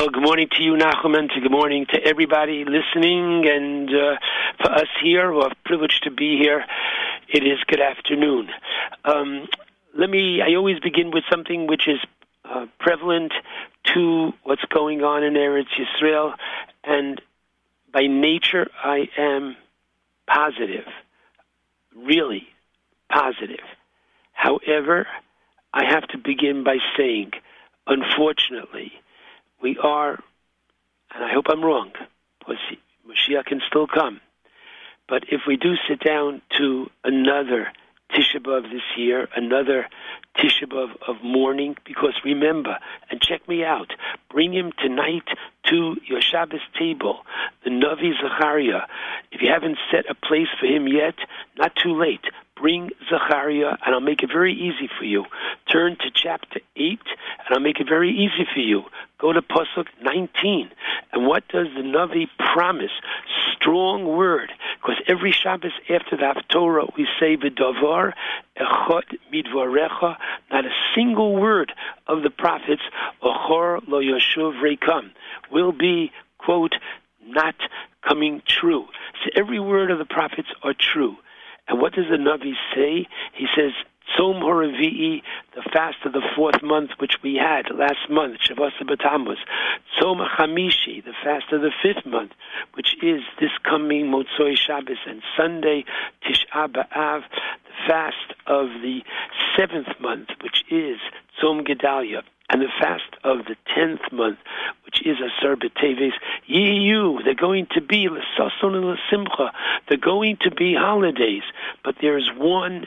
Well, good morning to you, Nachum, and good morning to everybody listening. And uh, for us here, we're privileged to be here. It is good afternoon. Um, let me, I always begin with something which is uh, prevalent to what's going on in Eretz Yisrael. And by nature, I am positive, really positive. However, I have to begin by saying, unfortunately, we are, and I hope I'm wrong, because Mashiach can still come. But if we do sit down to another Tisha B'Av this year, another Tisha B'Av of mourning, because remember, and check me out, bring him tonight to your Shabbos table, the Navi Zachariah. If you haven't set a place for him yet, not too late. Bring Zachariah, and I'll make it very easy for you. Turn to chapter 8, and I'll make it very easy for you. Go to Pasuk 19. And what does the Navi promise? Strong word. Because every Shabbos after the Haftorah, we say, V'davar echot midvarecha, not a single word of the prophets, Ochor lo yoshuv rekam, will be, quote, not coming true. So every word of the prophets are true. And what does the Navi say? He says, Tzom Horavi'i, the fast of the fourth month, which we had last month, Shiva Asar B'Tammuz. Tzom Chamishi, the fast of the fifth month, which is this coming Motzoi Shabbos and Sunday, Tisha B'Av, the fast of the seventh month, which is Tzom Gedalia and the fast of the tenth month, which is Asar B'Teves, Yiyu, they're going to be L'Sason and L'Simcha, they're going to be holidays, but there's one,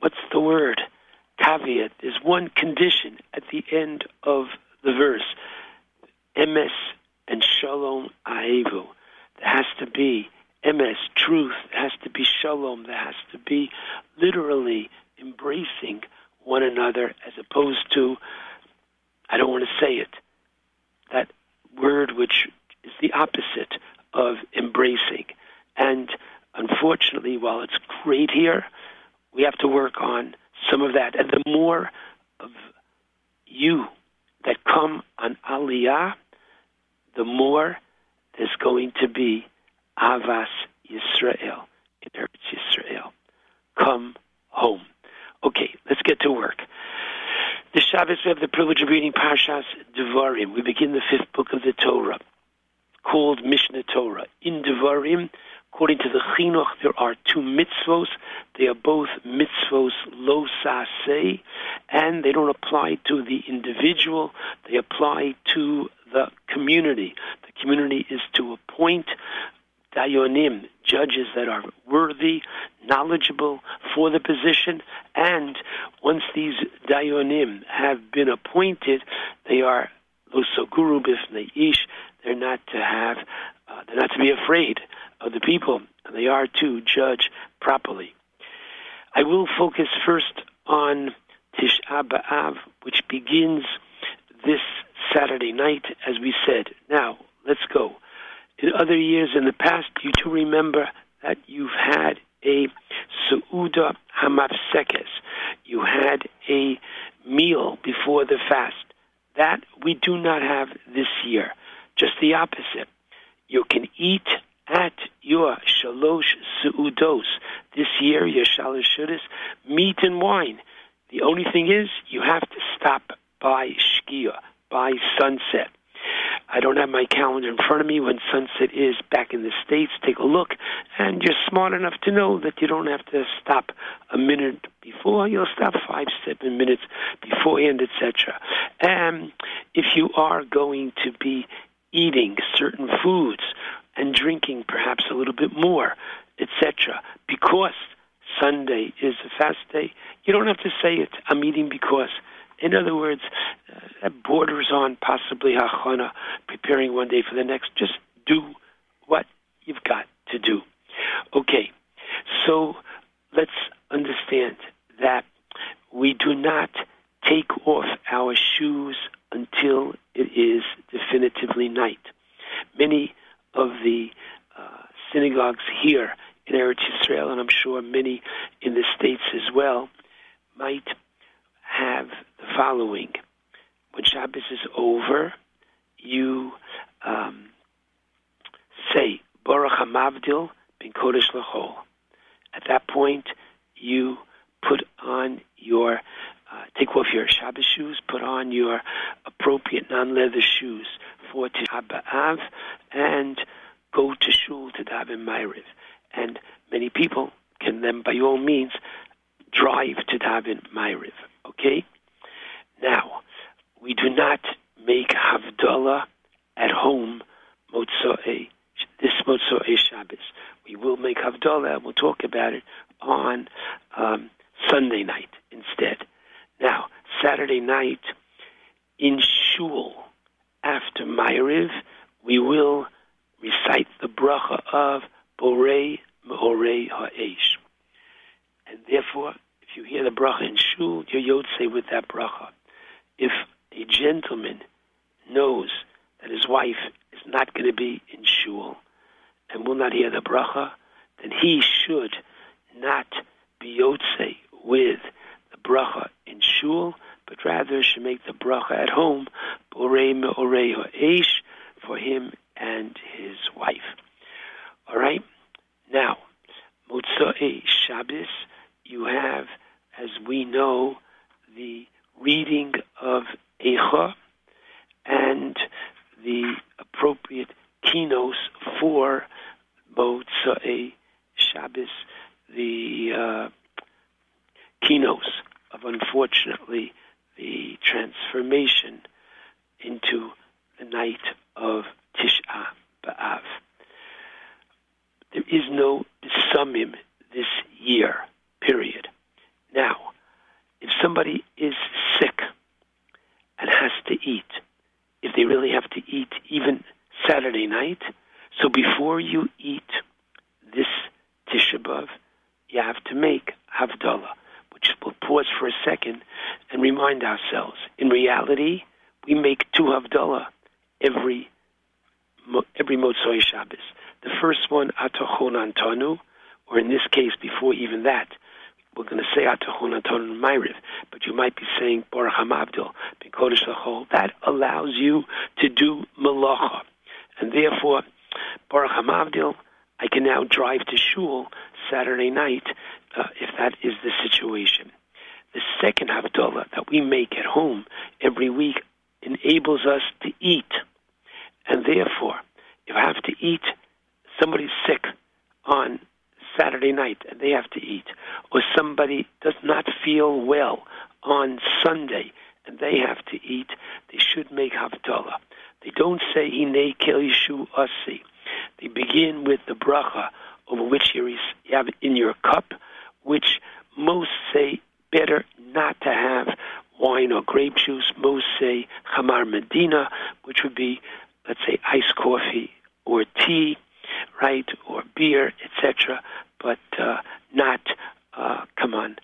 what's the word? Caveat. There's one condition at the end of the verse. Emes and Shalom Ahevu. There has to be Emes, truth. There has to be Shalom. There has to be literally embracing one another as opposed to, I don't want to say it, that word which is the opposite of embracing. And unfortunately, while it's great here, we have to work on some of that. And the more of you that come on Aliyah, the more there's going to be Ahavas Yisrael Eretz Yisrael. Come home. Okay, let's get to work. This Shabbos, we have the privilege of reading Parshas Devarim. We begin the fifth book of the Torah, called Mishnah Torah. In Devarim, according to the Chinuch, there are two mitzvos. They are both mitzvos lo and they don't apply to the individual. They apply to the community. The community is to appoint dayonim, judges that are worthy, knowledgeable for the position, and once these dayonim have been appointed, they are losoguru bifnei ish. They're not to have, uh, they're not to be afraid of the people, and they are to judge properly. Will focus first on Tisha B'Av, which begins this Saturday night, as we said. Now, let's go in other years in the past, you do remember that you've had a Su'uda Hamafsekes. You had a meal before the fast. That we do not have this year. Just the opposite. You can eat at your shalosh su'udos. This year, your shalosh shudas, meat and wine. The only thing is, you have to stop by shkia, by sunset. I don't have my calendar in front of me when sunset is back in the States. Take a look, and you're smart enough to know that you don't have to stop a minute before. You'll stop five, seven minutes beforehand, etc. And if you are going to be eating certain foods and drinking perhaps a little bit more, etc., because Sunday is a fast day, you don't have to say it. I'm eating because in other words, uh, that borders on possibly hachana, preparing one day for the next. Just do what you've got to do. Okay, so let's understand that we do not take off our shoes until it is definitively night. Many of the uh, synagogues here in Eretz Israel, and I'm sure many in the States as well, might have the following. When Shabbos is over, you um, say Baruch Hamavdil bin Kodesh Lachol. At that point, you put on your uh, take off your Shabbos shoes, put on your appropriate non-leather shoes for Tisha B'Av, and go to shul to daven Ma'ariv. And many people can then, by all means, drive to daven Ma'ariv. Okay. Now, we do not make Havdalah at home Motzoi, this Motzoi Shabbos. We will make Havdalah, and we'll talk about it on um, Sunday night instead. Now, Saturday night in Shul after Ma'ariv, we will recite the bracha of Borei Meorei Ha'esh. And therefore, if you hear the bracha in Shul, you're Yotze with that bracha. If a gentleman knows that his wife is not going to be in Shul and will not hear the bracha, then he should not be Yotze with the bracha in Shul, but rather should make the bracha at home, Borei Meorei Ha'esh, for him and his wife. All right? Now, Motzei Shabbos, you have, as we know, the reading of Eicha and the appropriate kinos for Motzei Shabbos, the uh, kinos of unfortunately the transformation into the night of Tisha B'Av. There is no summim this year, period. Now, if somebody is sick and has to eat, if they really have to eat even Saturday night, so before you eat this Tisha B'Av, you have to make Havdalah, which we'll pause for a second and remind ourselves. In reality, we make two Havdalah every every Motzoi Shabbos. The first one, Atah Chonantanu, or in this case, before even that, we're going to say Atah Chonantanu Ma'ariv, but you might be saying Baruch HaMavdil, Kodesh Lachol. That allows you to do Malacha. And therefore, Baruch HaMavdil, I can now drive to Shul Saturday night uh, if that is the situation. The second Havdalah that we make at home every week enables us to eat and therefore, if I have to eat, somebody's sick on Saturday night and they have to eat, or somebody does not feel well on Sunday and they have to eat, they should make Havdalah. They don't say Hine Kel Asi. They begin with the bracha over which you have in your cup, which most say better not to have wine or grape juice. Most say Chamar Medina, which would be let's say iced coffee or tea, right, or beer, etc., but uh, not, uh, come on,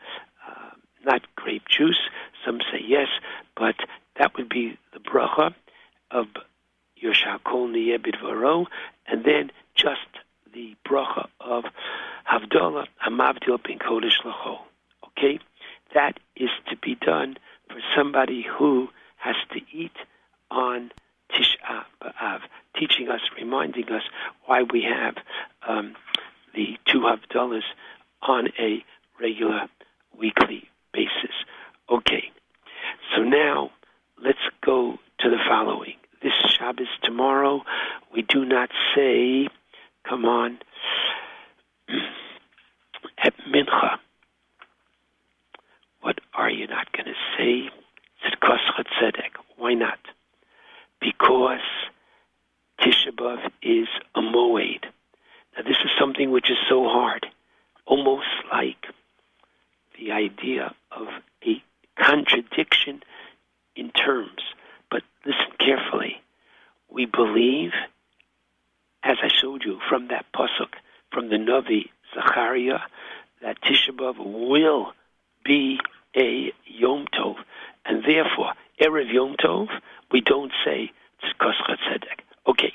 uh, not grape juice. Some say yes, but that would be the bracha of Shehakol Nihyeh Bidvaro, and then just the bracha of Havdalah Hamavdil Bin Kodesh Lachol. Okay? That is to be done for somebody who has to eat on Tisha B'Av, teaching us, reminding us why we have um, the two Havdalahs on a regular weekly basis. Okay, so now let's go to the following. This Shabbos tomorrow, we do not say, come on, at Mincha. What are you not going to Tzedek. Why not? because Tisha B'Av is a moed. Now, this is something which is so hard, almost like the idea of a contradiction in terms. But listen carefully. We believe, as I showed you from that pasuk from the Navi Zachariah, that Tisha B'Av will be a Yom Tov, and therefore Erev Yom Tov, we don't say Tzkos Tzedek. Okay.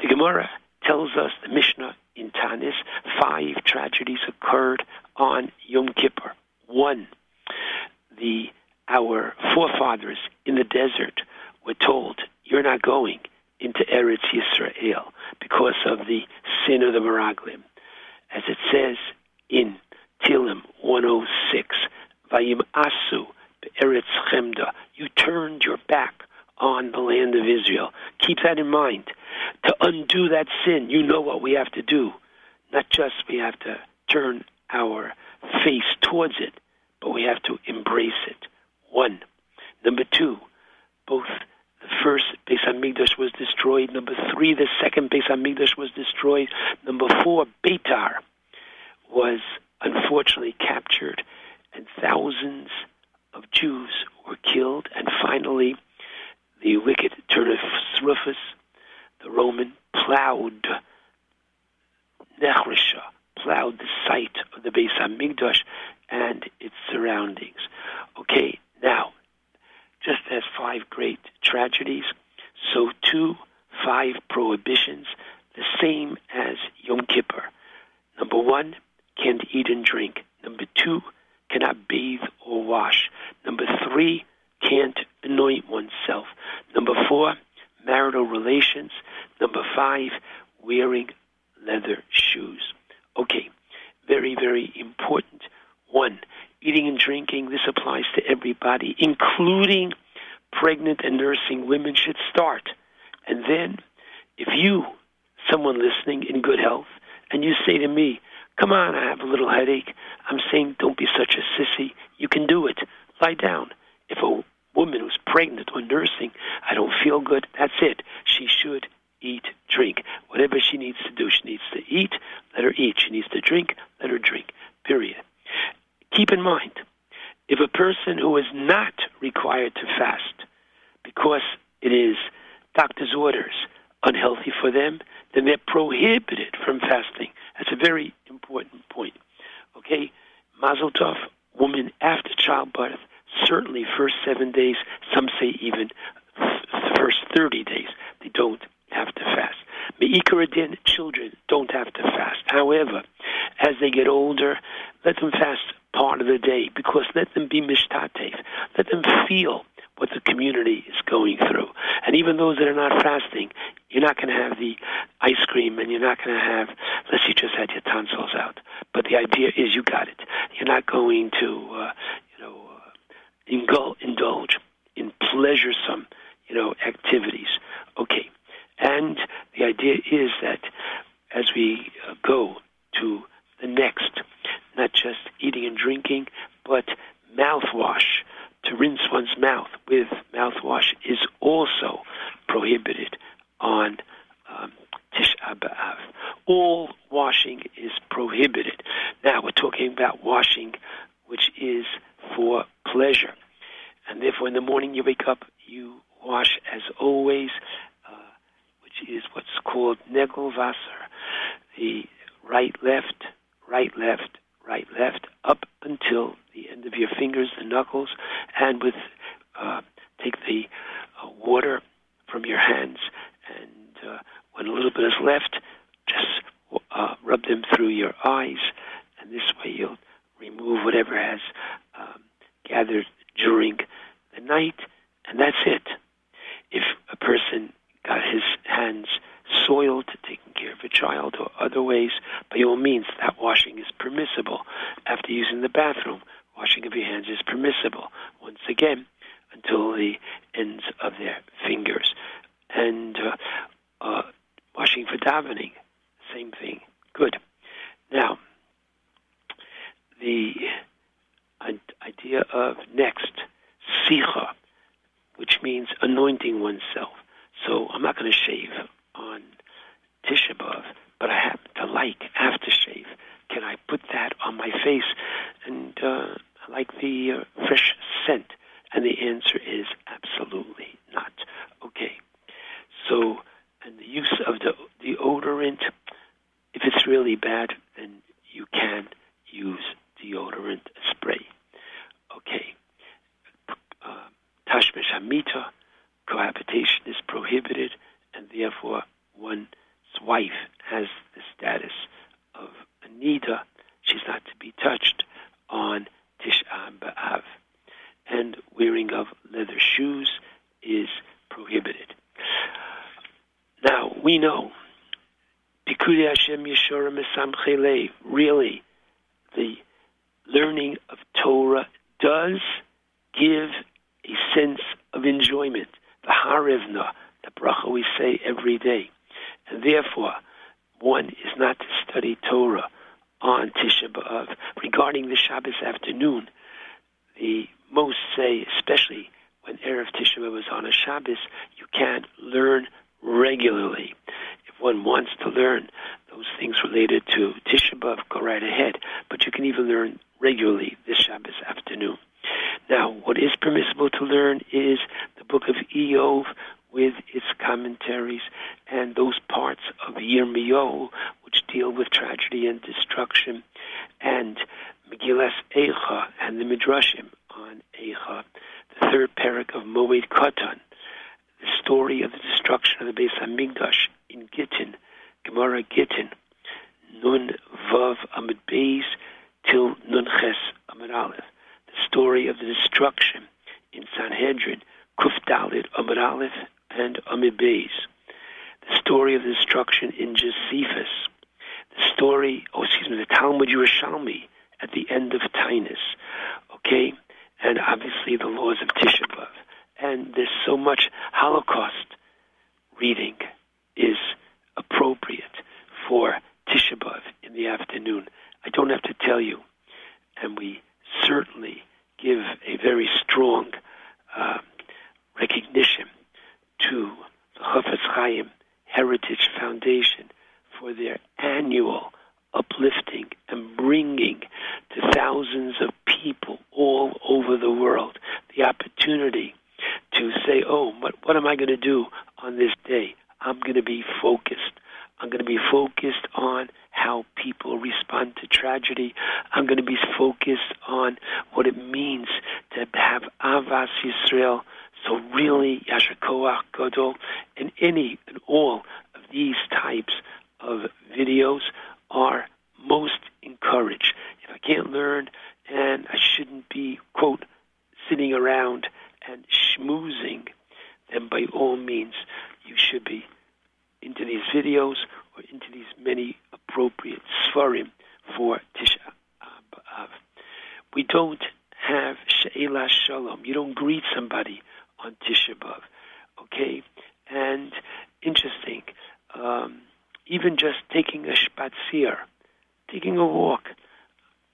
The Gemara tells us, the Mishnah in Taanis, five tragedies occurred on Yom Kippur. One, the our forefathers in the desert we're told you're not going into Eretz Yisrael because of the sin of the Meraglim. As it says in Tehillim 106, Vayim Asu Eretz Chemda, you turned your back on the land of Israel. Keep that in mind. To undo that sin, you know what we have to do. Not just we have to turn our face towards it, but we have to embrace it. One. Number two, both the first Beis Hamikdash was destroyed. Number three, the second Beis Hamikdash was destroyed. Number four, Beitar was unfortunately captured, and thousands of Jews were killed. And finally, the wicked Turnus Rufus, the Roman, plowed Nechrisha, plowed the site of the Beis Hamikdash and its surroundings. Okay, now, just as five great tragedies, so too five prohibitions, the same as Yom Kippur. Number one, can't eat and drink. Number two, cannot bathe or wash. Number three, can't anoint oneself. Number four, marital relations. Number five, wearing leather shoes. Okay, very, very important. One, eating and drinking. This applies to everybody, including pregnant and nursing women should start. And then, if you, someone listening in good health, and you say to me, Come on, I have a little headache. I'm saying, don't be such a sissy. You can do it. Lie down. If a woman who's pregnant or nursing, I don't feel good, that's it. She should eat, drink. Whatever she needs to do, she needs to eat, let her eat. She needs to drink, let her drink. Period. Keep in mind, if a person who is not required to fast because it is doctor's orders unhealthy for them, then they're prohibited from fasting. That's a very important point. Okay, Mazel Tov, woman after childbirth, certainly first seven days. Some say even the first thirty days. They don't have to fast. Me'ikaradin, children don't have to fast. However, as they get older, let them fast part of the day because let them be mishtatev. Let them feel what the community is going through. And even those that are not fasting, you're not going to have the ice cream and you're not going to have, unless you just had your tonsils out. But the idea is you got it. You're not going to, uh, you know, uh, indulge in pleasuresome, you know, activities. Okay. And the idea is that as we uh, go to the next, not just eating and drinking, but mouthwash, to rinse one's mouth with mouthwash is also prohibited on um, Tisha B'Av. All washing is prohibited. Now we're talking about washing which is for pleasure. And therefore in the morning you wake up, you wash as always, uh, which is what's called Negelwasser, the right, left, right, left, right, left, up until the end of your fingers, the knuckles, and with uh, take the uh, water from your hands, and uh, when a little bit is left, just uh, rub them through your eyes, and this way you'll remove whatever has um, gathered during the night, and that's it. If a person got his hands soiled, taking care of a child, or other ways, by all means, that washing is permissible. After using the bathroom, washing of your hands is permissible. Once again, until the ends of their fingers. And uh, uh, washing for davening, same thing. Good. Now, the idea of next, sicha, which means anointing oneself. So I'm not going to shave on Tisha B'Av, but I happen to like aftershave. Can I put that on my face? And uh, I like the uh, fresh scent. And the answer is absolutely not. Okay. So, and the use of the deodorant, if it's really bad, then you can use deodorant spray. Okay. Uh, Tashmish Hamita, cohabitation is prohibited, and therefore one's wife has the status of a niddah. She's not to be touched on Tisha B'Av. And wearing of leather shoes is prohibited. Now, we know, Hashem really, the learning of Torah does give a sense of enjoyment. The Ha'arev Na, the bracha we say every day. And therefore, one is not to study Torah on Tisha B'Av. Regarding the Shabbos afternoon, the most say, especially when Erev Tisha B'Av is on a Shabbos, you can learn regularly. If one wants to learn those things related to Tisha B'Av, go right ahead. But you can even learn regularly this Shabbos afternoon. Now, what is permissible to learn is the book of Iyov with its commentaries and those parts of Yirmiyahu which deal with tragedy and destruction, and Megillas Eicha and the Midrashim on Eicha, the third parak of Moed Katan, the story of the destruction of the Beis Hamikdash in Gittin, Gemara Gittin, Nun Vav Amid Beis till Nun Ches Amid Aleph, the story of the destruction in Sanhedrin, Kuf Dalit Amid Aleph and Amid Beis, the story of the destruction in Josephus, the story, oh excuse me, the Talmud Yerushalmi at the end of Taanis, okay, and obviously the laws of Tisha B'av. And there's so much Holocaust reading is appropriate for Tisha B'av in the afternoon. I don't have to tell you, and we certainly give a very strong uh, recognition to the Chafetz Chaim Heritage Foundation for their annual uplifting and bringing to thousands of people all over the world the opportunity to say, oh, what, what am I going to do on this day? I'm going to be focused. I'm going to be focused on how people respond to tragedy. I'm going to be focused on what it means to have Ahavas Yisrael. So really, Yasher Koach Gadol, and any and all of these types of videos are most encouraged. If I can't learn, and I shouldn't be, quote, sitting around and schmoozing, then by all means, you should be into these videos or into these many appropriate svarim for Tisha B'Av. We don't have She'elah Shalom. You don't greet somebody on Tisha B'Av, okay? And interesting, um, even just taking a spazier, taking a walk,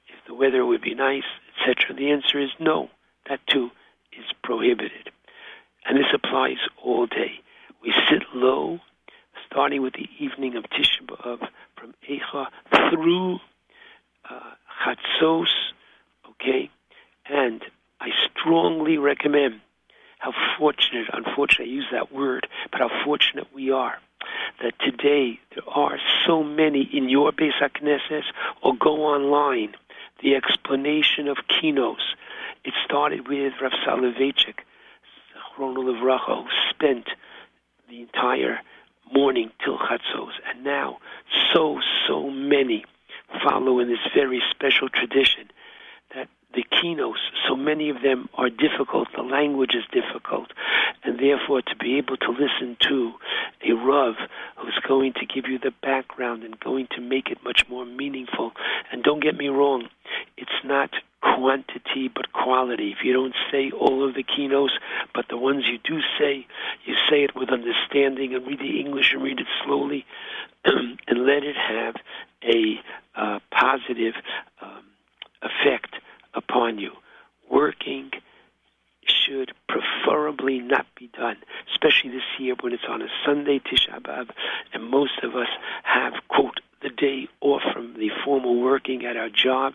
if the weather would be nice, etc. The answer is no. That too is prohibited. And this applies all day. We sit low, starting with the evening of Tisha B'Av, from Eicha through uh, Chatzos, okay? And I strongly recommend how fortunate, unfortunately I use that word, but how fortunate we are that today there are so many in your Beis HaKnesses or go online. The explanation of kinos. It started with Rav Soloveitchik, who spent the entire morning till Chatzos, and now so, so many follow in this very special tradition the kinos, so many of them are difficult, the language is difficult, and therefore to be able to listen to a Rav who's going to give you the background and going to make it much more meaningful. And don't get me wrong, it's not quantity but quality. If you don't say all of the kinos, but the ones you do say, you say it with understanding and read the English and read it slowly and let it have a uh, positive um, effect upon you. Working should preferably not be done, especially this year when it's on a Sunday, Tisha B'Av, and most of us have, quote, the day off from the formal working at our job,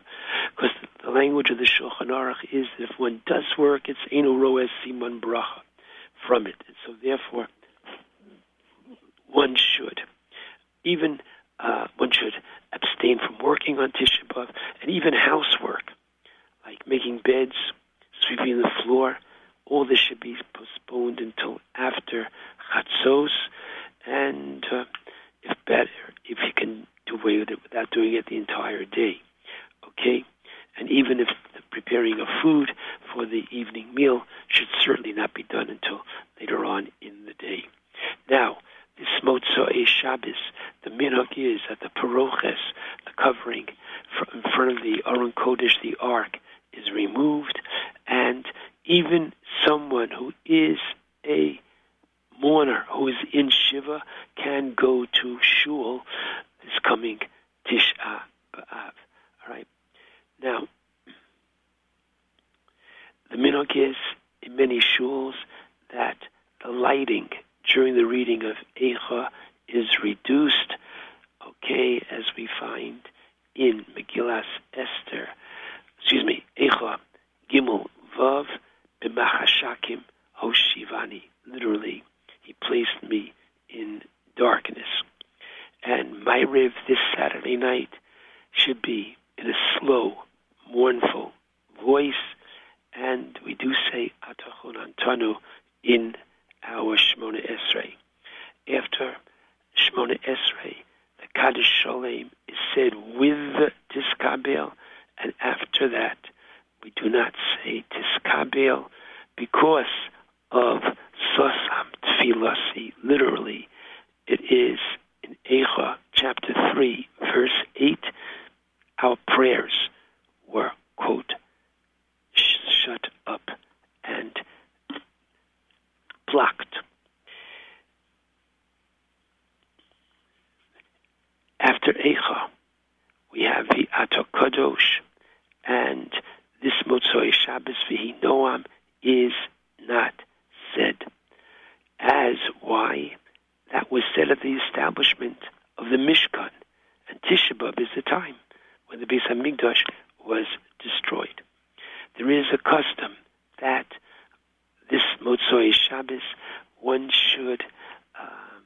because the language of the Shulchan Aruch is that if one does work, it's Eno Roes Siman Bracha from it. And so therefore, one should. Even uh, one should abstain from working on Tisha B'Av, and even housework like making beds, sweeping the floor. All this should be postponed until after Chatzos, and uh, if better, if you can do away with it without doing it the entire day. Okay? And even if the preparing of food for the evening meal should certainly not be done until later on in the day. Now, this Motzoi Shabbos, the minhag is that the paroches, the covering in front of the Aron Kodesh, the Ark, is removed, and even someone who is a mourner who is in Shiva can go to Shul this coming Tisha B'Av. All right. Now, the minhag is in many shuls that the lighting during the reading of Eicha is reduced, okay, as we find in Megillas Esther, excuse me, Eicha Gimel Vav B'Machashakim Hoshivani. Literally, he placed me in darkness. And Ma'ariv this Saturday night should be in a slow, mournful voice, and we do say Atah Chonantanu in our Shmona Esrei. After Shmona Esrei, the Kaddish Shalem is said with Tiskabel, and after that, we do not say Tiskabel because of Sosam Tfilasi. Literally, it is in Eicha chapter 3, verse 8, our prayers were, quote, shut up and blocked. After Eicha, we have the Atah Kadosh, and this Motzoi Shabbos Vihi Noam is not said. As why? That was said at the establishment of the Mishkan, and Tisha B'Av is the time when the Beis Hamikdash was destroyed. There is a custom that this Motzoi Shabbos, one should uh,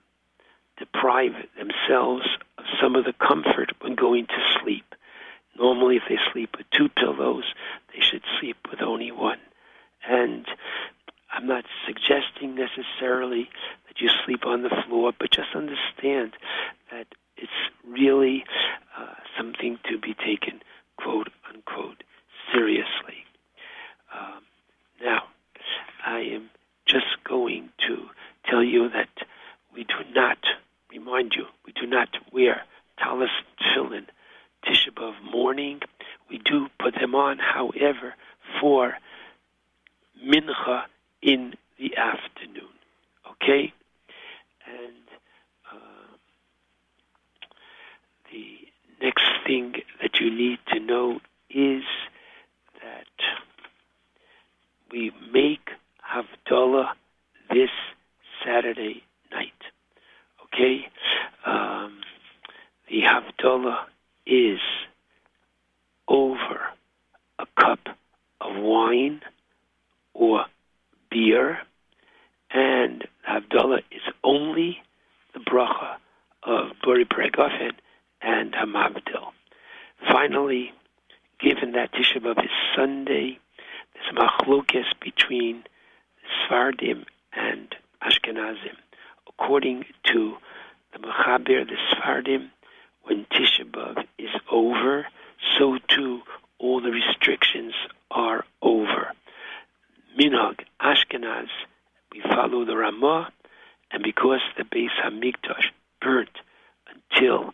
deprive themselves of some of the comfort when going to sleep. Normally, if they sleep with two pillows, they should sleep with only one. And I'm not suggesting necessarily that you sleep on the floor, but just understand that it's really uh, something to be taken, quote unquote, seriously. Um, now, I am just going to tell you that we do not, remind you, we do not wear talis tefillin Tisha B'Av morning. We do put them on, however, for mincha in the afternoon. Okay? And uh, the next thing that you need to know is that we make Havdalah this Saturday night. Okay? Um, the Havdalah is over a cup of wine or beer, and Havdalah is only the bracha of Borei Pri Hagafen and Hamavdil. Finally, given that Tisha B'Av is Sunday, there's a machlokes between Sfardim and Ashkenazim. According to the Mechaber, the Sfardim, when Tisha B'Av is over, so too all the restrictions are over. Minhag, Ashkenaz, we follow the Ramah, and because the Beis Hamikdash burnt until